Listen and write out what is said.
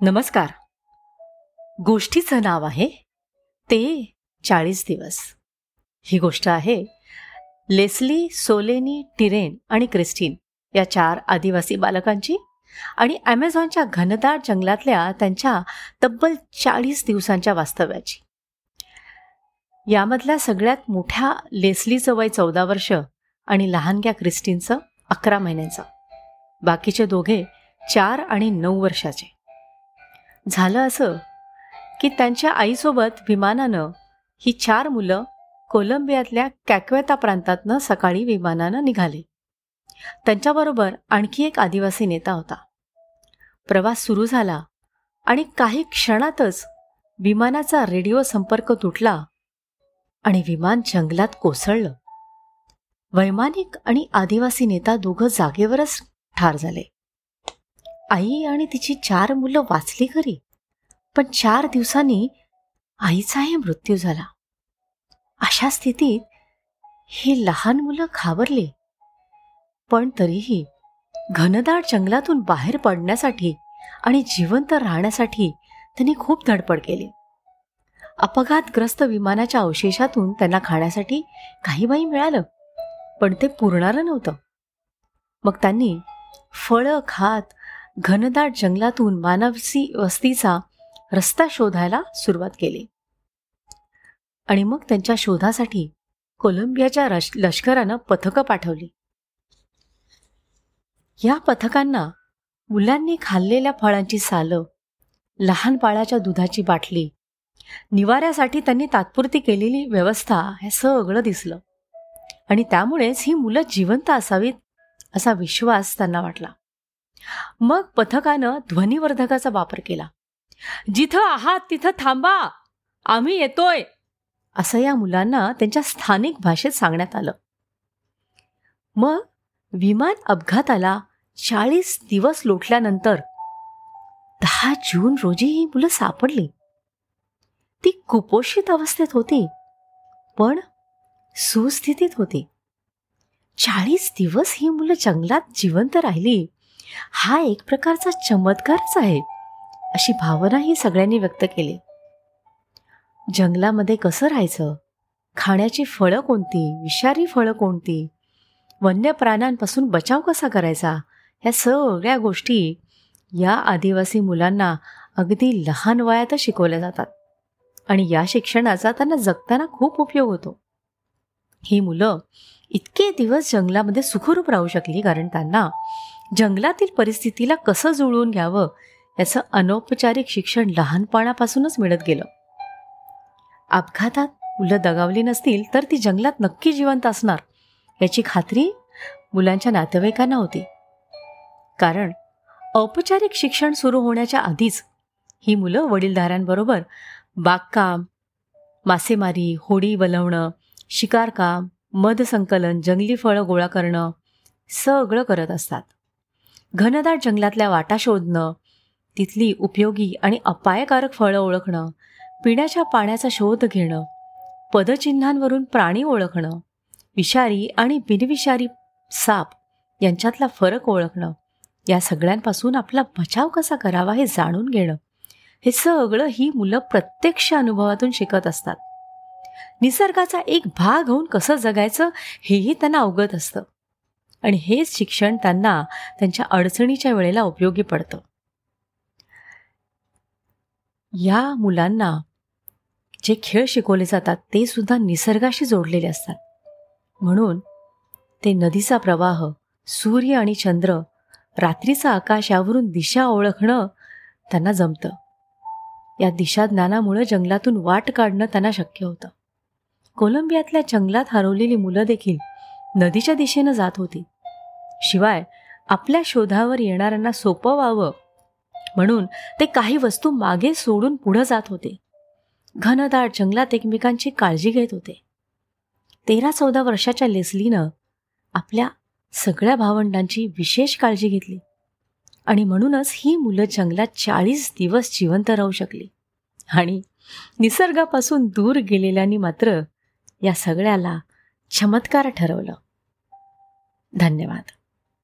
नमस्कार. गोष्टीचं नाव आहे ते चाळीस दिवस. ही गोष्ट आहे लेस्ली सोलेनी टिरेन आणि क्रिस्टीन या चार आदिवासी बालकांची आणि ॲमेझॉनच्या घनदाट जंगलातल्या त्यांच्या तब्बल चाळीस दिवसांच्या वास्तव्याची. यामधल्या सगळ्यात मोठ्या लेस्लीचं वय चौदा वर्ष आणि लहानग्या क्रिस्टीनचं अकरा महिन्यांचं. बाकीचे दोघे चार आणि नऊ वर्षाचे. झालं असं की त्यांच्या आईसोबत विमानानं ही चार मुलं कोलंबियातल्या कॅक्वेता प्रांतातनं सकाळी विमानानं निघाले. त्यांच्याबरोबर आणखी एक आदिवासी नेता होता. प्रवास सुरू झाला आणि काही क्षणातच विमानाचा रेडिओ संपर्क तुटला आणि विमान जंगलात कोसळलं. वैमानिक आणि आदिवासी नेता दोघं जागेवरच ठार झाले. आई आणि तिची चार मुलं वाचली खरी पण चार दिवसांनी आईचाही मृत्यू झाला. अशा स्थितीत ही लहान मुलं घाबरली. पण तरीही घनदाट जंगलातून बाहेर पडण्यासाठी आणि जिवंत राहण्यासाठी त्यांनी खूप धडपड केली. अपघातग्रस्त विमानाच्या अवशेषातून त्यांना खाण्यासाठी काही बाई मिळालं पण ते पुरणारं नव्हतं. मग त्यांनी फळं खात घनदाट जंगलातून मानवसी वस्तीचा रस्ता शोधायला सुरुवात केली. आणि मग त्यांच्या शोधासाठी कोलंबियाच्या लष्करानं पथकं पाठवली. या पथकांना मुलांनी खाल्लेल्या फळांची सालं लहान बाळाच्या दुधाची बाटली निवाऱ्यासाठी त्यांनी तात्पुरती केलेली व्यवस्था हे सगळं दिसलं. आणि त्यामुळेच ही मुलं जिवंत असावीत असा विश्वास त्यांना वाटला. मग पथकानं ध्वनिवर्धकाचा वापर केला. जिथं आहात तिथं थांबा. आम्ही येतोय. असं या मुलांना त्यांच्या स्थानिक भाषेत सांगण्यात आलं. मग विमान अपघाताला चाळीस दिवस लोटल्यानंतर दहा जून रोजी ही मुलं सापडली. ती कुपोषित अवस्थेत होती पण सुस्थितीत होती. चाळीस दिवस ही मुलं जंगलात जिवंत राहिली. हा एक प्रकारचा चमत्कारच आहे अशी भावनाही सगळ्यांनी व्यक्त केली. जंगलामध्ये कसं राहायचं? खाण्याची फळं कोणती? विषारी फळं कोणती? वन्य प्राण्यांपासून बचाव कसा करायचा? ह्या सगळ्या गोष्टी या आदिवासी मुलांना अगदी लहान वयातच शिकवल्या जातात. आणि या शिक्षणाचा त्यांना जगताना खूप उपयोग होतो. ही मुलं इतके दिवस जंगलामध्ये सुखरूप राहू शकली कारण त्यांना जंगलातील परिस्थितीला कसं जुळवून घ्यावं याचं अनौपचारिक शिक्षण लहानपणापासूनच मिळत गेलं. अपघातात मुलं दगावली नसतील तर ती जंगलात नक्की जिवंत असणार याची खात्री मुलांच्या नातेवाईकांना होती. कारण औपचारिक शिक्षण सुरू होण्याच्या आधीच ही मुलं वडीलधाऱ्यांबरोबर बागकाम मासेमारी होडी वलवणं शिकारकाम मध संकलन जंगली फळं गोळा करणं सगळं करत असतात. घनदाट जंगलातल्या वाटा शोधणं तिथली उपयोगी आणि अपायकारक फळं ओळखणं पिण्याच्या पाण्याचा शोध घेणं पदचिन्हांवरून प्राणी ओळखणं विषारी आणि बिनविषारी साप यांच्यातला फरक ओळखणं या सगळ्यांपासून आपला बचाव कसा करावा हे जाणून घेणं हे सगळं ही मुलं प्रत्यक्ष अनुभवातून शिकत असतात. निसर्गाचा एक भाग होऊन कसं जगायचं हेही त्यांना अवगत असतं. आणि हेच शिक्षण त्यांना त्यांच्या अडचणीच्या वेळेला उपयोगी पडतं. या मुलांना जे खेळ शिकवले जातात ते सुद्धा निसर्गाशी जोडलेले असतात. म्हणून ते नदीचा प्रवाह सूर्य आणि चंद्र रात्रीचं आकाश यावरून दिशा ओळखणं त्यांना जमतं. या दिशा ज्ञानामुळं जंगलातून वाट काढणं त्यांना शक्य होतं. कोलंबियातल्या जंगलात हरवलेली मुलं देखील नदीच्या दिशेनं जात होती. शिवाय आपल्या शोधावर येणाऱ्यांना सोपं व्हावं म्हणून ते काही वस्तू मागे सोडून पुढं जात होते. घनदाट जंगलात एकमेकांची काळजी घेत होते. तेरा चौदा वर्षाच्या लेसलीनं आपल्या सगळ्या भावंडांची विशेष काळजी घेतली आणि म्हणूनच ही मुलं जंगलात चाळीस दिवस जिवंत राहू शकली. आणि निसर्गापासून दूर गेलेल्यांनी मात्र या सगळ्याला चमत्कार ठरवलं. धन्यवाद.